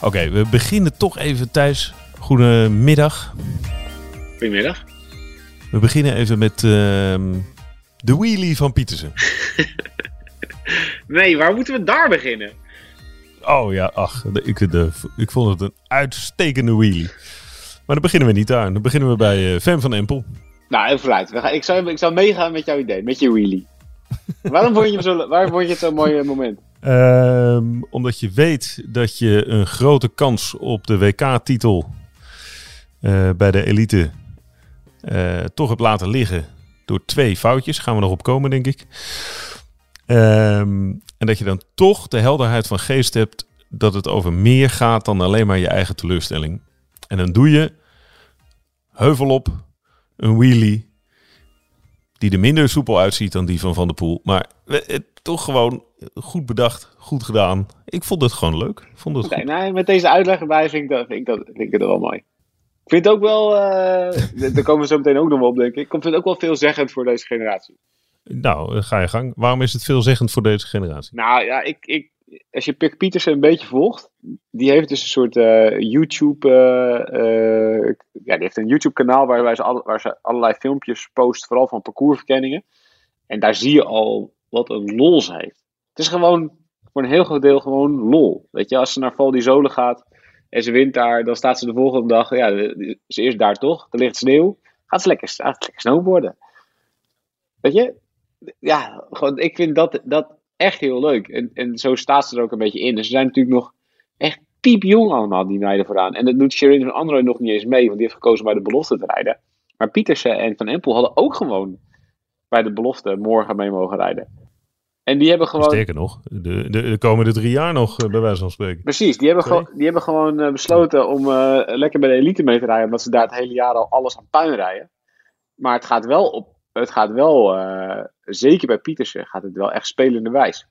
Oké, we beginnen toch even thuis. Goedemiddag. Goedemiddag. We beginnen even met ehm, de wheelie van Pietersen. nee, waar moeten we daar beginnen? Oh ja, ach, ik, de, ik vond het een uitstekende wheelie. Maar dan beginnen we niet daar. Dan beginnen we bij uh, Fem van Empel. Nou, even vooruit. We gaan, ik, zou, ik zou meegaan met jouw idee, met je wheelie. waarom, vond je zo, waarom vond je het zo'n mooi moment? Um, omdat je weet dat je een grote kans op de WK-titel uh, bij de elite uh, toch hebt laten liggen door twee foutjes. Gaan we nog op komen, denk ik. Um, en dat je dan toch de helderheid van geest hebt dat het over meer gaat dan alleen maar je eigen teleurstelling. En dan doe je heuvel op, een wheelie, die er minder soepel uitziet dan die van Van der Poel. Maar toch gewoon goed bedacht, goed gedaan. Ik vond het gewoon leuk. Vond het okay, nou, met deze uitleg erbij vind ik, dat, vind, ik dat, vind ik het wel mooi. Ik vind het ook wel, uh, daar komen we zo meteen ook nog wel op denk ik. Ik vind het ook wel veelzeggend voor deze generatie. Nou, ga je gang. Waarom is het veelzeggend voor deze generatie? Nou ja, ik, ik, als je Pik Pietersen een beetje volgt, die heeft dus een soort uh, YouTube, uh, uh, ja, die heeft een YouTube kanaal waar, ze, waar ze allerlei filmpjes post, vooral van parcoursverkenningen. En daar zie je al wat een lol ze heeft. Het is gewoon voor een heel groot deel gewoon lol. Weet je, als ze naar Val di Zole gaat en ze wint daar, dan staat ze de volgende dag, ja, ze is daar toch, er ligt sneeuw, gaat ze lekker, gaat ze lekker snowboarden. Weet je, ja, gewoon, ik vind dat, dat echt heel leuk. En, en zo staat ze er ook een beetje in. Dus ze zijn natuurlijk nog echt piepjong allemaal, die meiden vooraan. En dat doet Shirin van Android nog niet eens mee, want die heeft gekozen bij de belofte te rijden. Maar Pietersen en Van Empel hadden ook gewoon bij de belofte morgen mee mogen rijden. En die hebben gewoon. Sterker nog, de, de, de komende drie jaar nog, eh, bij wijze van spreken. Precies, die hebben, gewoon, die hebben gewoon uh, besloten om uh, lekker bij de elite mee te rijden, omdat ze daar het hele jaar al alles aan puin rijden. Maar het gaat wel op. Het gaat wel, uh, zeker bij Pietersen, gaat het wel echt spelende wijs.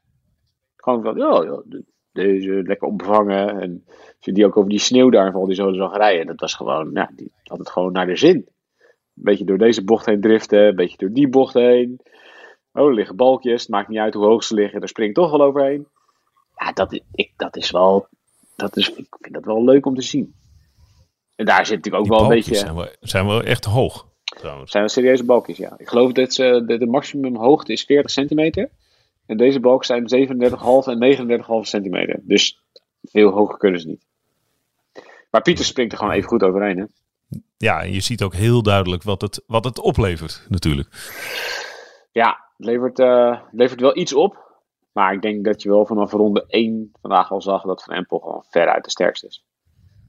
Gewoon van, ja, ja deze lekker opvangen. En als je die ook over die sneeuw daar val die zo zag rijden, dat was gewoon, ja, die had het gewoon naar de zin. Een beetje door deze bocht heen driften, een beetje door die bocht heen. Oh, er liggen balkjes. Het maakt niet uit hoe hoog ze liggen. Daar springt toch wel overheen. Ja, dat, ik, dat is wel. Dat is, ik vind dat wel leuk om te zien. En daar zit natuurlijk ook Die wel een beetje. Zijn wel, zijn wel echt hoog. Trouwens. Zijn wel serieuze balkjes, ja. Ik geloof dat ze, de, de maximum hoogte is 40 centimeter. En deze balken zijn 37,5 en 39,5 centimeter. Dus veel hoger kunnen ze niet. Maar Pieter springt er gewoon even goed overheen, hè? Ja, en je ziet ook heel duidelijk wat het, wat het oplevert, natuurlijk. Ja, het levert, uh, levert wel iets op. Maar ik denk dat je wel vanaf ronde 1 vandaag al zag dat Van Empel gewoon veruit de sterkste is.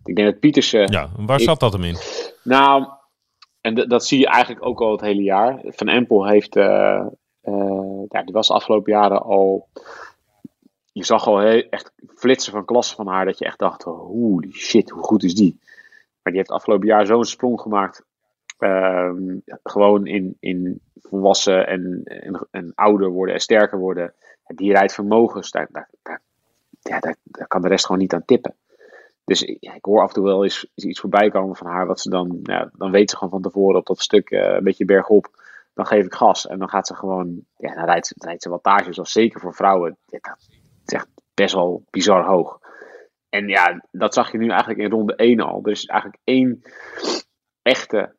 Ik denk dat Pietersen... Ja, waar zat dat hem in? Nou, en dat zie je eigenlijk ook al het hele jaar. Van Empel heeft... Uh, ja, die was de afgelopen jaren al... Je zag al heel, echt flitsen van klassen van haar. Dat je echt dacht, holy shit, hoe goed is die? Maar die heeft afgelopen jaar zo'n sprong gemaakt. Uh, gewoon in, in volwassen en, en, ouder worden en sterker worden. Die rijdt vermogens, daar, daar, ja, daar, kan de rest gewoon niet aan tippen. Dus ik hoor af en toe wel eens iets voorbij komen van haar. Wat ze dan, ja, dan weet ze gewoon van tevoren op dat stuk uh, een beetje bergop. Dan geef ik gas en dan gaat ze gewoon, ja, dan rijdt, rijdt ze wattages. Als zeker voor vrouwen. Ja, is echt best wel bizar hoog. En ja, dat zag je nu eigenlijk in ronde 1 al. Er is eigenlijk één echte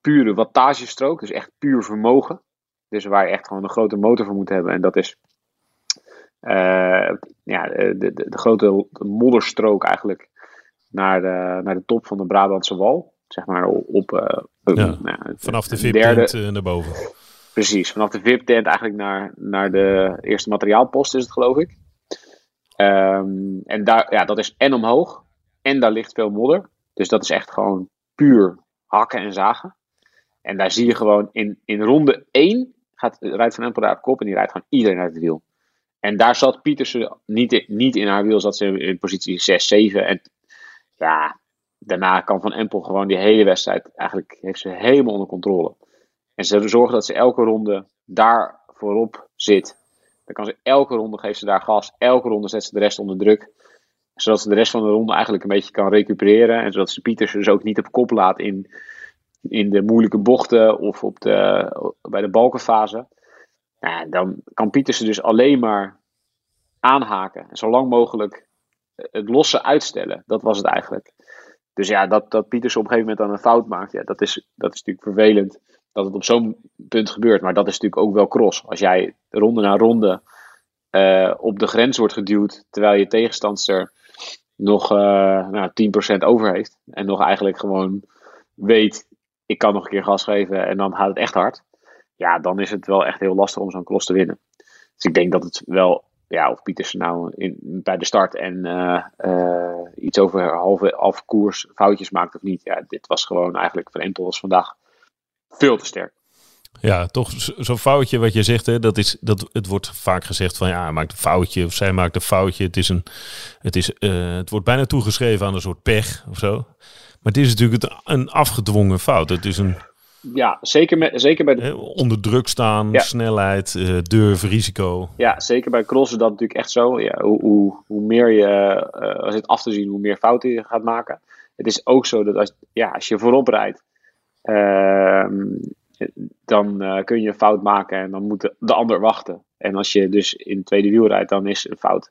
pure wattagestrook. Dus echt puur vermogen. Dus waar je echt gewoon een grote motor voor moet hebben. En dat is uh, ja, de, de, de, grote modderstrook eigenlijk naar de, naar de top van de Brabantse wal. Zeg maar op... Uh, ja, nou, vanaf de VIP-tent uh, naar boven. Precies, vanaf de VIP-tent eigenlijk naar, naar de eerste materiaalpost is het geloof ik. Um, en daar, ja, dat is en omhoog. En daar ligt veel modder. Dus dat is echt gewoon puur hakken en zagen. En daar zie je gewoon in, in ronde 1 gaat, rijdt Van Empel daar op kop en die rijdt gewoon iedereen uit het wiel. En daar zat Pietersen niet, in, niet in haar wiel, zat ze in positie 6, 7. En ja, daarna kan Van Empel gewoon die hele wedstrijd, eigenlijk heeft ze helemaal onder controle. En ze zorgen dat ze elke ronde daar voorop zit. Dan kan ze elke ronde geeft ze daar gas, elke ronde zet ze de rest onder druk. Zodat ze de rest van de ronde eigenlijk een beetje kan recupereren. En zodat ze Pietersen dus ook niet op kop laat in, in de moeilijke bochten of op de, bij de balkenfase. Nou, dan kan Pietersen dus alleen maar aanhaken. En zo lang mogelijk het losse uitstellen. Dat was het eigenlijk. Dus ja, dat, dat Pietersen op een gegeven moment dan een fout maakt, ja, dat, is, dat is natuurlijk vervelend dat het op zo'n punt gebeurt. Maar dat is natuurlijk ook wel cross. Als jij ronde na ronde uh, op de grens wordt geduwd, terwijl je tegenstander nog uh, nou, 10% over heeft. En nog eigenlijk gewoon weet, ik kan nog een keer gas geven en dan gaat het echt hard. Ja, dan is het wel echt heel lastig om zo'n cross te winnen. Dus ik denk dat het wel ja, of Pietersen nou in, bij de start en uh, uh, iets over halve afkoers foutjes maakt of niet. Ja, dit was gewoon eigenlijk van Empel was vandaag veel te sterk. Ja, toch zo'n foutje wat je zegt, hè, dat is, dat, het wordt vaak gezegd van ja, hij maakt een foutje of zij maakt een foutje. Het, is een, het, is, uh, het wordt bijna toegeschreven aan een soort pech of zo. Maar het is natuurlijk een afgedwongen fout. Het is een ja, zeker, met, zeker bij de... Onder druk staan, snelheid, uh, durf, risico. Ja, zeker bij cross is dat natuurlijk echt zo. Ja, hoe, hoe, hoe meer je uh, als het af te zien, hoe meer fouten je gaat maken. Het is ook zo dat als, ja, als je voorop rijdt, uh, dan uh, kun je een fout maken en dan moet de, de, ander wachten. En als je dus in het tweede wiel rijdt, dan is een fout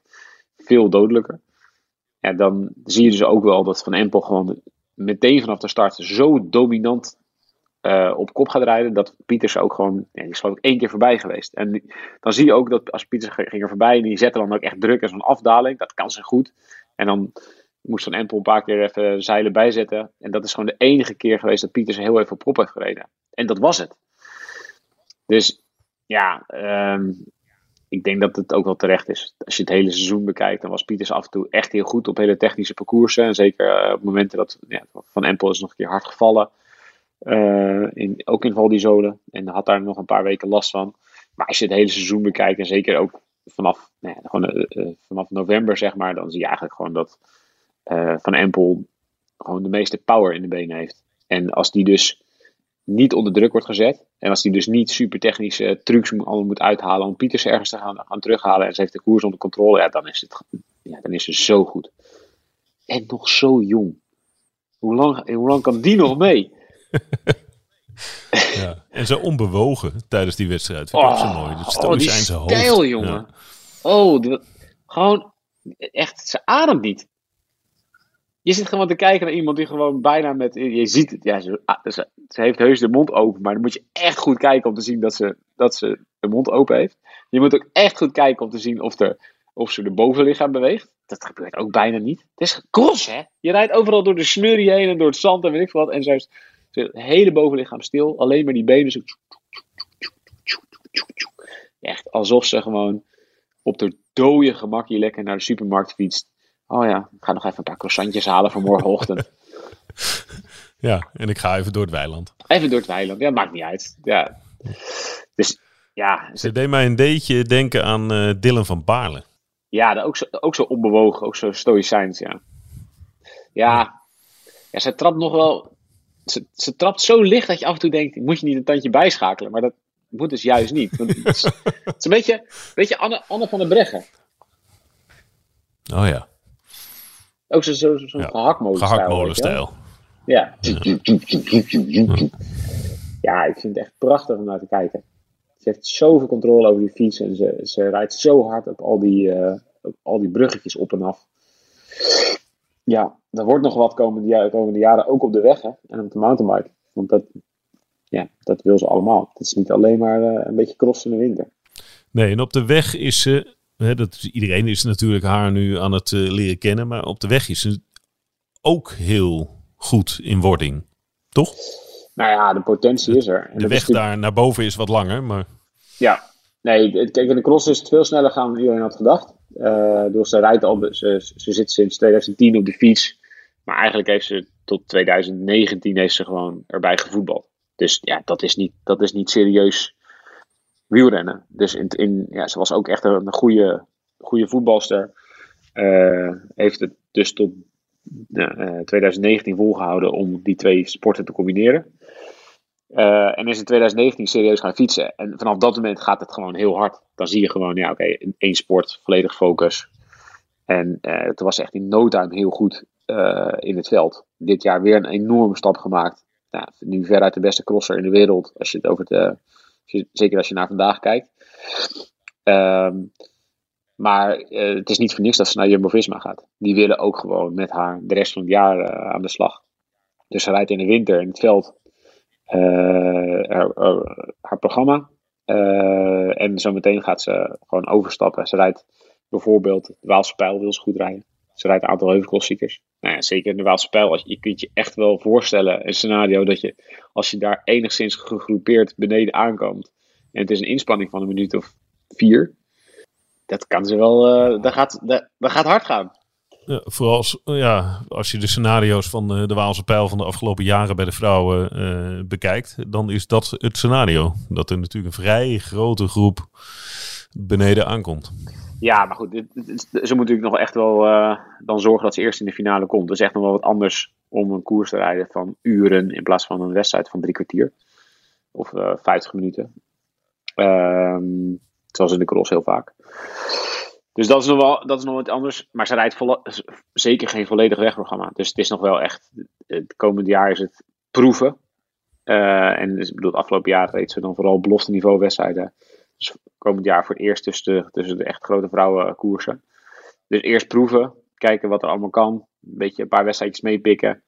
veel dodelijker. Ja, dan zie je dus ook wel dat Van Empel gewoon meteen vanaf de start zo dominant uh, op kop gaat rijden, dat Pieters ook gewoon, die is één keer voorbij geweest. En dan zie je ook dat als Pieters ging er voorbij en die zette dan ook echt druk en zo'n afdaling, dat kan ze goed. En dan moest Van Empel een paar keer even zeilen bijzetten. En dat is gewoon de enige keer geweest dat Pieters heel even op kop heeft gereden. En dat was het. Dus ja, um, ik denk dat het ook wel terecht is. Als je het hele seizoen bekijkt, dan was Pieters af en toe echt heel goed op hele technische parcoursen. En zeker uh, op momenten dat ja, Van Empel is nog een keer hard gevallen. Uh, in, ook in Val di Zolen. En had daar nog een paar weken last van. Maar als je het hele seizoen bekijkt, en zeker ook vanaf, nou gewoon, uh, uh, vanaf november, zeg maar, dan zie je eigenlijk gewoon dat Van Empel gewoon de meeste power in de benen heeft. En als die dus niet onder druk wordt gezet, en als die dus niet super technische trucs allemaal moet uithalen om Pieters ergens te gaan, gaan terughalen en ze heeft de koers onder controle, ja, dan is het, ja, dan is ze zo goed. En nog zo jong. Hoe lang, hoe lang kan die nog mee? ja. En zo onbewogen tijdens die wedstrijd. Vind ik oh, ook zo mooi. Dat oh, stijl, hoofd. jongen. Ja. Oh, gewoon echt, ze ademt niet. Je zit gewoon te kijken naar iemand die gewoon bijna met. Je ziet het, ja, ze, ah, ze, ze, heeft heus de mond open, maar dan moet je echt goed kijken om te zien dat ze, dat ze de mond open heeft. Je moet ook echt goed kijken om te zien of, er, of ze de bovenlichaam beweegt. Dat gebeurt ook bijna niet. Het is cross, hè? Je rijdt overal door de smurrie heen en door het zand en weet ik wat. En zo het hele bovenlichaam stil, alleen maar die benen zo. Echt alsof ze gewoon op de dode gemakje lekker naar de supermarkt fietst. Oh ja, ik ga nog even een paar croissantjes halen voor morgenochtend. Ja, en ik ga even door het weiland. Even door het weiland, ja, maakt niet uit. Ja. Dus ja. Ze deed mij een beetje denken aan uh, Dylan van Baarle. Ja, ook zo, ook zo onbewogen, ook zo stoïcijns, ja. Ja, ja, ze trapt nog wel ze, ze trapt zo licht dat je af en toe denkt, moet je niet een tandje bijschakelen. Maar dat moet dus juist niet. het, is, het is een beetje, beetje Anne, Anne van der Breggen. Oh ja. Ook zo'n zo, zo, ja. gehaktmolenstijl. Ja. Ja, ik vind het echt prachtig om naar te kijken. Ze heeft zoveel controle over die fiets en ze, ze rijdt zo hard op al die, uh, op al die bruggetjes op en af ja, er wordt nog wat komende, komende jaren, ook op de weg hè, en op de mountainbike. Want dat, ja, dat wil ze allemaal. Het is niet alleen maar uh, een beetje cross in de winter. Nee, en op de weg is ze, hè, dat, iedereen is natuurlijk haar nu aan het uh, leren kennen, maar op de weg is ze ook heel goed in wording, toch? Nou ja, de potentie is er. En de weg daar naar boven is wat langer, maar... Ja, nee, kijk, in de cross is het veel sneller gaan dan iedereen had gedacht. Uh, ze rijdt al, ze, zit sinds 2010 op de fiets. Maar eigenlijk heeft ze tot 2019 heeft ze gewoon erbij gevoetbald. Dus ja, dat is niet, dat is niet serieus wielrennen. Dus in, in, ja, ze was ook echt een, goede, goede voetbalster. Uh, heeft het dus tot uh, 2019 volgehouden om die twee sporten te combineren. Uh, en is in 2019 serieus gaan fietsen. En vanaf dat moment gaat het gewoon heel hard. Dan zie je gewoon, ja, oké, één sport, volledig focus. En uh, het was echt in no time heel goed uh, in het veld. Dit jaar weer een enorme stap gemaakt. Nou, nu veruit de beste crosser in de wereld. Als je het over de Zeker als je naar vandaag kijkt. Ehm, maar eh, het is niet voor niks dat ze naar Jumbo-Visma gaat. Die willen ook gewoon met haar de rest van het jaar eh, aan de slag. Dus ze rijdt in de winter in het veld haar, haar, programma. en zometeen gaat ze gewoon overstappen. Ze rijdt bijvoorbeeld de Waalse Pijl wil ze goed rijden. Ze rijdt een aantal heuvelklassiekers. Nou ja, zeker in de Waalse Pijl. Je kunt je echt wel voorstellen, een scenario dat je, als je daar enigszins gegroepeerd beneden aankomt. En het is een inspanning van een minuut of vier. Dat kan ze wel, uh, gaat, dat, dat gaat hard gaan. Vooral als, ja, als je de scenario's van de, de Waalse pijl van de afgelopen jaren bij de vrouwen uh, bekijkt, dan is dat het scenario. Dat er natuurlijk een vrij grote groep beneden aankomt. Ja, maar goed, ze moet natuurlijk nog echt wel uh, dan zorgen dat ze eerst in de finale komt. Dat is echt nog wel wat anders om een koers te rijden van uren in plaats van een wedstrijd van drie kwartier. Of uh, 50 minuten. Um, zoals in de cross heel vaak. Dus dat is nog wel, dat is nog wat anders. Maar ze rijdt zeker geen volledig wegprogramma. Dus het is nog wel echt. Het komende jaar is het proeven. Uh, en dus, ik bedoel, het afgelopen jaar reed ze dan vooral belofte niveau wedstrijden. Dus komend jaar voor het eerst tussen de, tussen de echt grote vrouwenkoersen. Dus eerst proeven, kijken wat er allemaal kan. Een beetje een paar wedstrijdjes meepikken.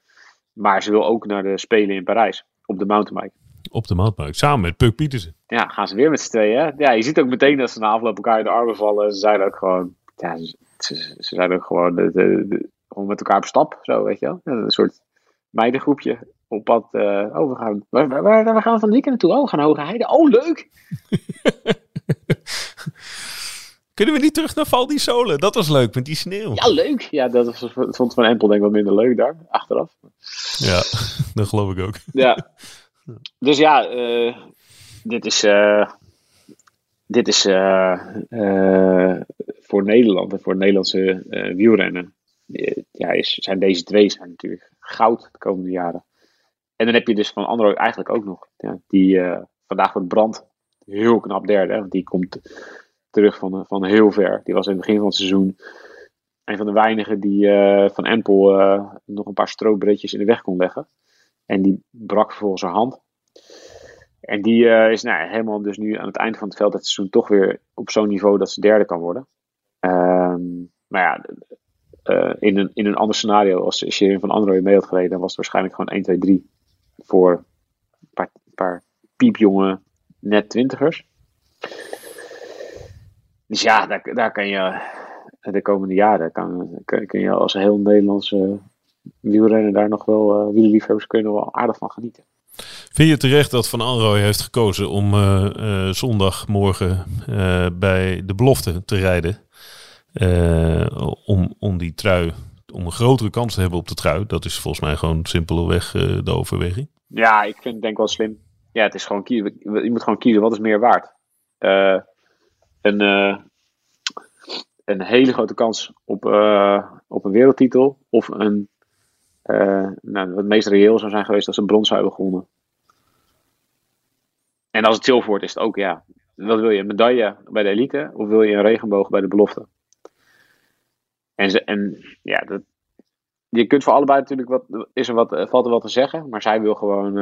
Maar ze wil ook naar de Spelen in Parijs op de mountainbike. Op de mountainbike, samen met Puk Pietersen. Ja, gaan ze weer met z'n tweeën. Ja, je ziet ook meteen dat ze na afloop elkaar in de armen vallen. Ze zijn ook gewoon, ja, ze, ze, zijn ook gewoon, de, de, gewoon met elkaar op stap, zo weet je wel. Een soort meidengroepje op pad. Uh, oh, we gaan, waar, waar, waar, gaan we van de weekend naartoe? Oh, we gaan Hoge Heide. Oh, leuk! Kunnen we niet terug naar Val di Sole? Dat was leuk met die sneeuw. Ja, leuk. Ja, dat was, vond Van Empel denk ik wat minder leuk daar, achteraf. Ja, dat geloof ik ook. Ja. Dus ja, uh, dit is, uh, dit is uh, voor Nederland en voor Nederlandse wielrennen. ja, is, zijn deze twee zijn natuurlijk goud de komende jaren. En dan heb je dus van Android eigenlijk ook nog. Ja, die vandaag wordt Brand heel knap derde. Want die komt terug van, van heel ver. Die was in het begin van het seizoen een van de weinigen die uh, van Empel uh, nog een paar strookbreedjes in de weg kon leggen. En die brak vervolgens zijn hand. En die uh, is nou, helemaal dus nu aan het eind van het veld het seizoen toch weer op zo'n niveau dat ze derde kan worden. Um, maar ja, in, een, in een ander scenario, als Sherin van Android mee had gereden, dan was het waarschijnlijk gewoon 1, 2, 3 voor een paar, paar piepjonge net twintigers. Dus ja, daar, daar kan je de komende jaren kan, kun, je als heel Nederlandse wielrenner daar nog wel, uh, wielerliefhebbers kunnen wel aardig van genieten. Vind je terecht dat Van Anrooy heeft gekozen om uh, uh, zondagmorgen uh, bij de belofte te rijden? om, om die trui, om een grotere kans te hebben op de trui. Dat is volgens mij gewoon simpelweg de overweging. Ja, ik vind het denk wel slim ja, het is gewoon kiezen. Je moet gewoon kiezen wat is meer waard. Een, een hele grote kans op, op een wereldtitel. Of een, nou, wat meest reëel zou zijn geweest als een brons hebben gewonnen. En als het zilver wordt, is het ook ja. Wat wil je? Een medaille bij de elite of wil je een regenboog bij de belofte? En, ze, en ja, dat, je kunt voor allebei natuurlijk wat, is er wat, valt er wat te zeggen. Maar zij wil gewoon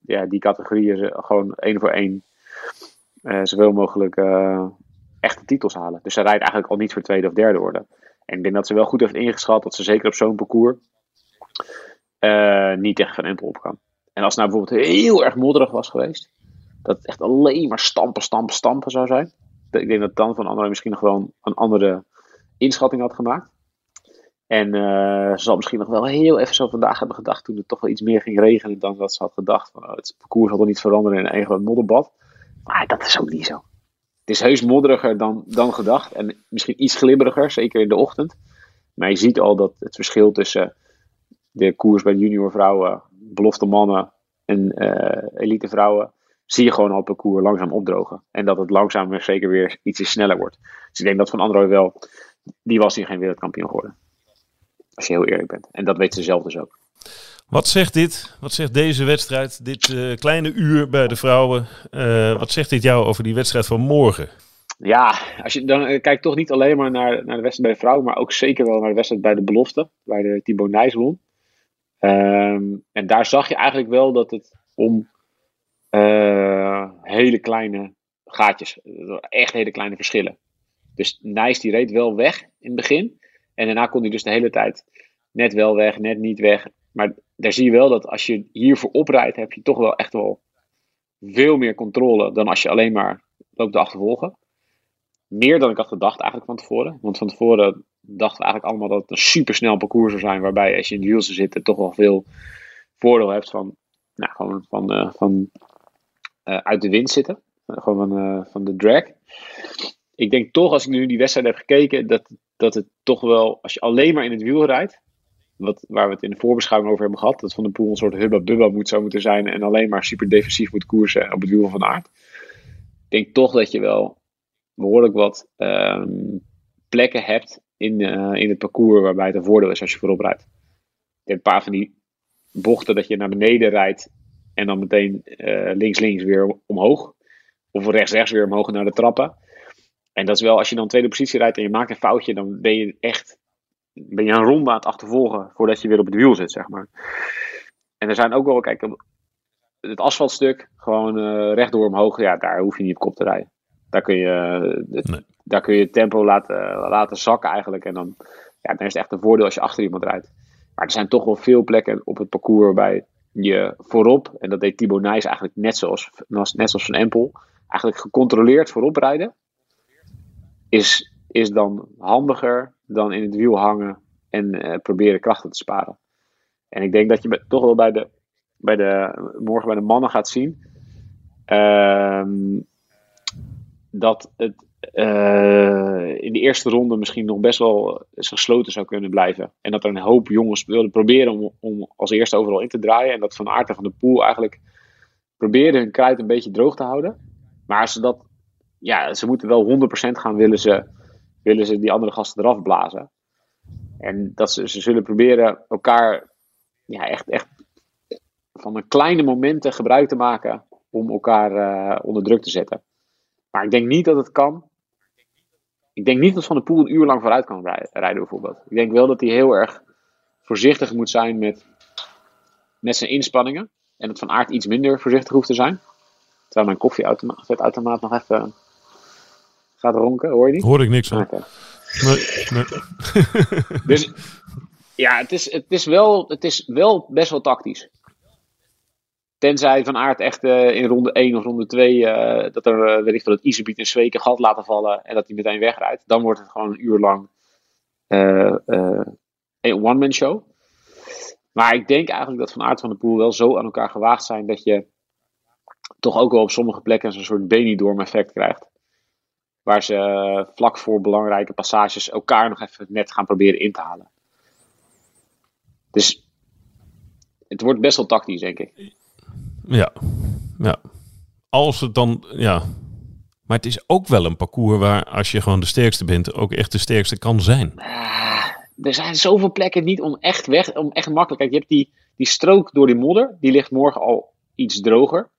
ja, die categorieën gewoon één voor één zoveel mogelijk echte titels halen. Dus ze rijdt eigenlijk al niet voor tweede of derde worden. En ik denk dat ze wel goed heeft ingeschat dat ze zeker op zo'n parcours uh, niet tegen Van Empel op kan. En als het nou bijvoorbeeld heel erg modderig was geweest, dat het echt alleen maar stampen, stampen, stampen zou zijn. Ik denk dat dan Van André misschien nog wel een andere inschatting had gemaakt. En uh, ze zal misschien nog wel heel even zo vandaag hebben gedacht toen het toch wel iets meer ging regenen dan dat ze had gedacht. Van, het parcours zal er niet veranderen in een groot modderbad. Maar dat is ook niet zo. Het is heus modderiger dan, dan gedacht en misschien iets glibberiger, zeker in de ochtend. Maar je ziet al dat het verschil tussen de koers bij junior vrouwen, belofte mannen en uh, elite vrouwen, zie je gewoon al het parcours langzaam opdrogen. En dat het langzaam zeker weer iets sneller wordt. Dus ik denk dat Van Androoy wel, die was hier geen wereldkampioen geworden. Als je heel eerlijk bent. En dat weet ze zelf dus ook. Wat zegt dit? Wat zegt deze wedstrijd? Dit uh, kleine uur bij de vrouwen. Uh, wat zegt dit jou over die wedstrijd van morgen? Ja, als je dan uh, kijkt toch niet alleen maar naar, naar de wedstrijd bij de vrouwen, maar ook zeker wel naar de wedstrijd bij de belofte, waar de Thibaut Nijs won. Um, en daar zag je eigenlijk wel dat het om uh, hele kleine gaatjes. Echt hele kleine verschillen. Dus Nijs die reed wel weg in het begin. En daarna kon hij dus de hele tijd net wel weg, net niet weg. Maar daar zie je wel dat als je hiervoor oprijdt, heb je toch wel echt wel veel meer controle dan als je alleen maar loopt te achtervolgen. Meer dan ik had gedacht eigenlijk van tevoren. Want van tevoren dachten we eigenlijk allemaal dat het een supersnel parcours zou zijn. Waarbij als je in de wiel zou zitten toch wel veel voordeel hebt van, nou, gewoon van, uh, van uh, uit de wind zitten. Uh, gewoon van, van de drag. Ik denk toch als ik nu die wedstrijd heb gekeken dat, dat het toch wel, als je alleen maar in het wiel rijdt. Wat, waar we het in de voorbeschouwing over hebben gehad. Dat Van de Poel een soort hubba-bubba moet zo moeten zijn. En alleen maar super defensief moet koersen op het wiel van aard. Ik denk toch dat je wel behoorlijk wat um, plekken hebt in, uh, in het parcours waarbij het een voordeel is als je voorop rijdt. Je hebt een paar van die bochten dat je naar beneden rijdt en dan meteen links-links uh, weer omhoog. Of rechts-rechts weer omhoog naar de trappen. En dat is wel, als je dan tweede positie rijdt en je maakt een foutje, dan ben je echt ben je een ronde aan het achtervolgen voordat je weer op het wiel zit, zeg maar. En er zijn ook wel, kijk, het asfaltstuk, gewoon uh, rechtdoor omhoog, ja, daar hoef je niet op kop te rijden. Daar kun je, nee. daar kun je het tempo laten, laten zakken eigenlijk. En dan, ja, dan is het echt een voordeel als je achter iemand rijdt. Maar er zijn toch wel veel plekken op het parcours waarbij je voorop, en dat deed Thibaut Nijs eigenlijk net zoals, net zoals Van Empel, eigenlijk gecontroleerd voorop rijden, is, is dan handiger dan in het wiel hangen en uh, proberen krachten te sparen. En ik denk dat je toch wel bij de, bij de, morgen bij de mannen gaat zien. Uh, dat het uh, in de eerste ronde misschien nog best wel gesloten zou kunnen blijven. En dat er een hoop jongens wilden proberen om, om als eerste overal in te draaien. En dat Van Aert en Van de Poel eigenlijk probeerden hun kruid een beetje droog te houden. Maar ze dat, ja, ze moeten wel 100% gaan willen ze, willen ze die andere gasten eraf blazen. En dat ze, ze zullen proberen elkaar ja, echt, echt van een kleine momenten gebruik te maken om elkaar uh, onder druk te zetten. Maar ik denk niet dat het kan. Ik denk niet dat Van de Poel een uur lang vooruit kan rijden, rijden bijvoorbeeld. Ik denk wel dat hij heel erg voorzichtig moet zijn met, met zijn inspanningen. En dat Van Aert iets minder voorzichtig hoeft te zijn. Terwijl mijn koffieautomaat nog even gaat ronken, hoor je niet? Hoor ik niks van. Okay. Nee, nee. dus ja, het is, het, is wel, het is wel best wel tactisch. Tenzij Van Aert echt uh, in ronde 1 of ronde 2, uh, dat er, uh, weet ik veel, het Iserbiet een Zweken gat laten vallen en dat hij meteen wegrijdt. Dan wordt het gewoon een uur lang een one-man show. Maar ik denk eigenlijk dat Van Aert van de Poel wel zo aan elkaar gewaagd zijn dat je toch ook wel op sommige plekken zo'n soort Benidorm effect krijgt. Waar ze vlak voor belangrijke passages elkaar nog even net gaan proberen in te halen. Dus het wordt best wel tactisch, denk ik. Ja, ja. Als het dan, ja. Maar het is ook wel een parcours waar als je gewoon de sterkste bent, ook echt de sterkste kan zijn. Ah, er zijn zoveel plekken niet om echt weg, om echt makkelijk. Kijk, je hebt die, die strook door die modder, die ligt morgen al iets droger.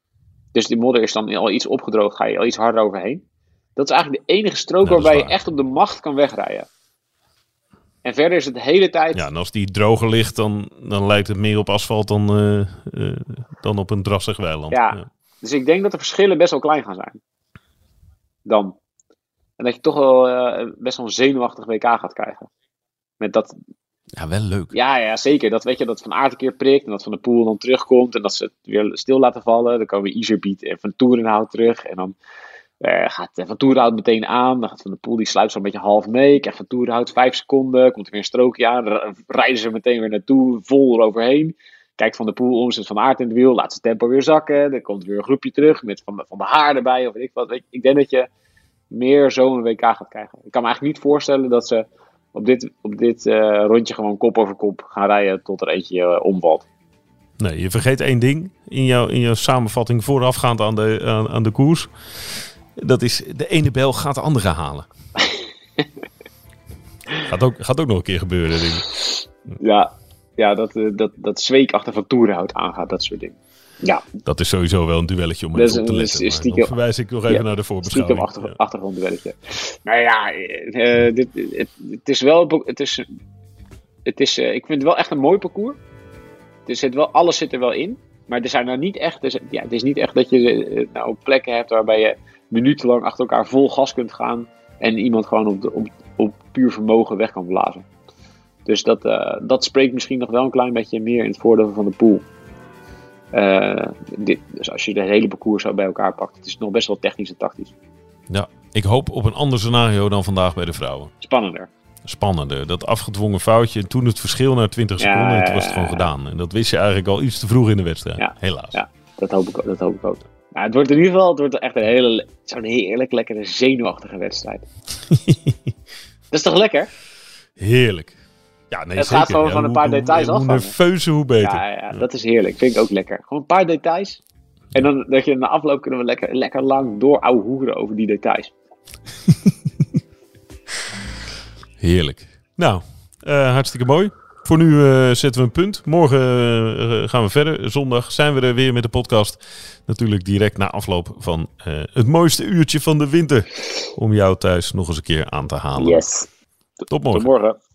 Dus die modder is dan al iets opgedroogd, ga je al iets harder overheen. Dat is eigenlijk de enige strook ja, waarbij je echt op de macht kan wegrijden. En verder is het de hele tijd. Ja, en als die droger ligt, dan, dan lijkt het meer op asfalt dan, uh, uh, dan op een drassig weiland. Ja, ja, dus ik denk dat de verschillen best wel klein gaan zijn. Dan. En dat je toch wel uh, best wel een zenuwachtig WK gaat krijgen. Met dat. Ja, wel leuk. Ja, ja, zeker. Dat weet je, dat Van Aert een keer prikt en dat Van de Poel dan terugkomt en dat ze het weer stil laten vallen. Dan komen Iserbiet en Van Toerenhout terug en dan uh, gaat Van Toerhout meteen aan. Dan gaat Van de Poel, die sluit zo'n beetje half mee. Krijgt Van Toerhout vijf seconden. Komt er weer een strookje aan. Rijden ze meteen weer naartoe. Vol eroverheen. Kijkt Van de Poel om. Zit Van Aert in het wiel. Laat zijn tempo weer zakken. Dan komt er weer een groepje terug. Met Van van de Haar erbij. Of weet ik wat. Ik, ik denk dat je meer zo'n WK gaat krijgen. Ik kan me eigenlijk niet voorstellen dat ze op dit, op dit uh, rondje gewoon kop over kop gaan rijden. Tot er eentje omvalt. Nee, je vergeet één ding in jouw, in jouw samenvatting voorafgaand aan de, aan de koers. Dat is de ene bel gaat de andere halen. gaat, ook, gaat ook nog een keer gebeuren, denk ik. Ja, ja dat, dat, dat zweek achter van toerenhout aangaat, dat soort dingen. Ja. Dat is sowieso wel een duelletje om even op te letten. Stiekem, dan verwijs ik nog even ja, naar de voorbeschouwing. Stiekem achter, ja. achtergrondduelletje. Nou ja, uh, dit, het, het, is wel... Het is, het is, uh, ik vind het wel echt een mooi parcours. Er zit wel, alles zit er wel in. Maar er zijn nou niet echt, dus, ja, het is niet echt dat je eh, nou plekken hebt waarbij je minutenlang achter elkaar vol gas kunt gaan en iemand gewoon op, de, op, op puur vermogen weg kan blazen. Dus dat, uh, dat spreekt misschien nog wel een klein beetje meer in het voordeel van de pool. Uh, dit, dus als je de hele parcours zo bij elkaar pakt, het is nog best wel technisch en tactisch. Ja, ik hoop op een ander scenario dan vandaag bij de vrouwen. Spannender. Spannender. Dat afgedwongen foutje en toen het verschil naar 20 seconden ja, toen was het gewoon gedaan. En dat wist je eigenlijk al iets te vroeg in de wedstrijd. Ja, Helaas. Ja, dat hoop ik, dat hoop ik ook. Nou, het wordt in ieder geval het wordt echt een hele, zo'n heerlijk lekkere zenuwachtige wedstrijd. dat is toch lekker? Heerlijk. Ja, nee, het zeker. gaat gewoon ja, van een hoe, paar details afhangen. Hoe nerveuzer, hoe beter. Ja, ja, dat is heerlijk. Vind ik ook lekker. Gewoon een paar details. En dan dat je na afloop kunnen we lekker, lekker lang door hoeren over die details. Heerlijk. Nou, uh, hartstikke mooi. Voor nu uh, zetten we een punt. Morgen uh, gaan we verder. Zondag zijn we er weer met de podcast. Natuurlijk direct na afloop van het mooiste uurtje van de winter. Om jou thuis nog eens een keer aan te halen. Yes. Tot morgen. Tot morgen.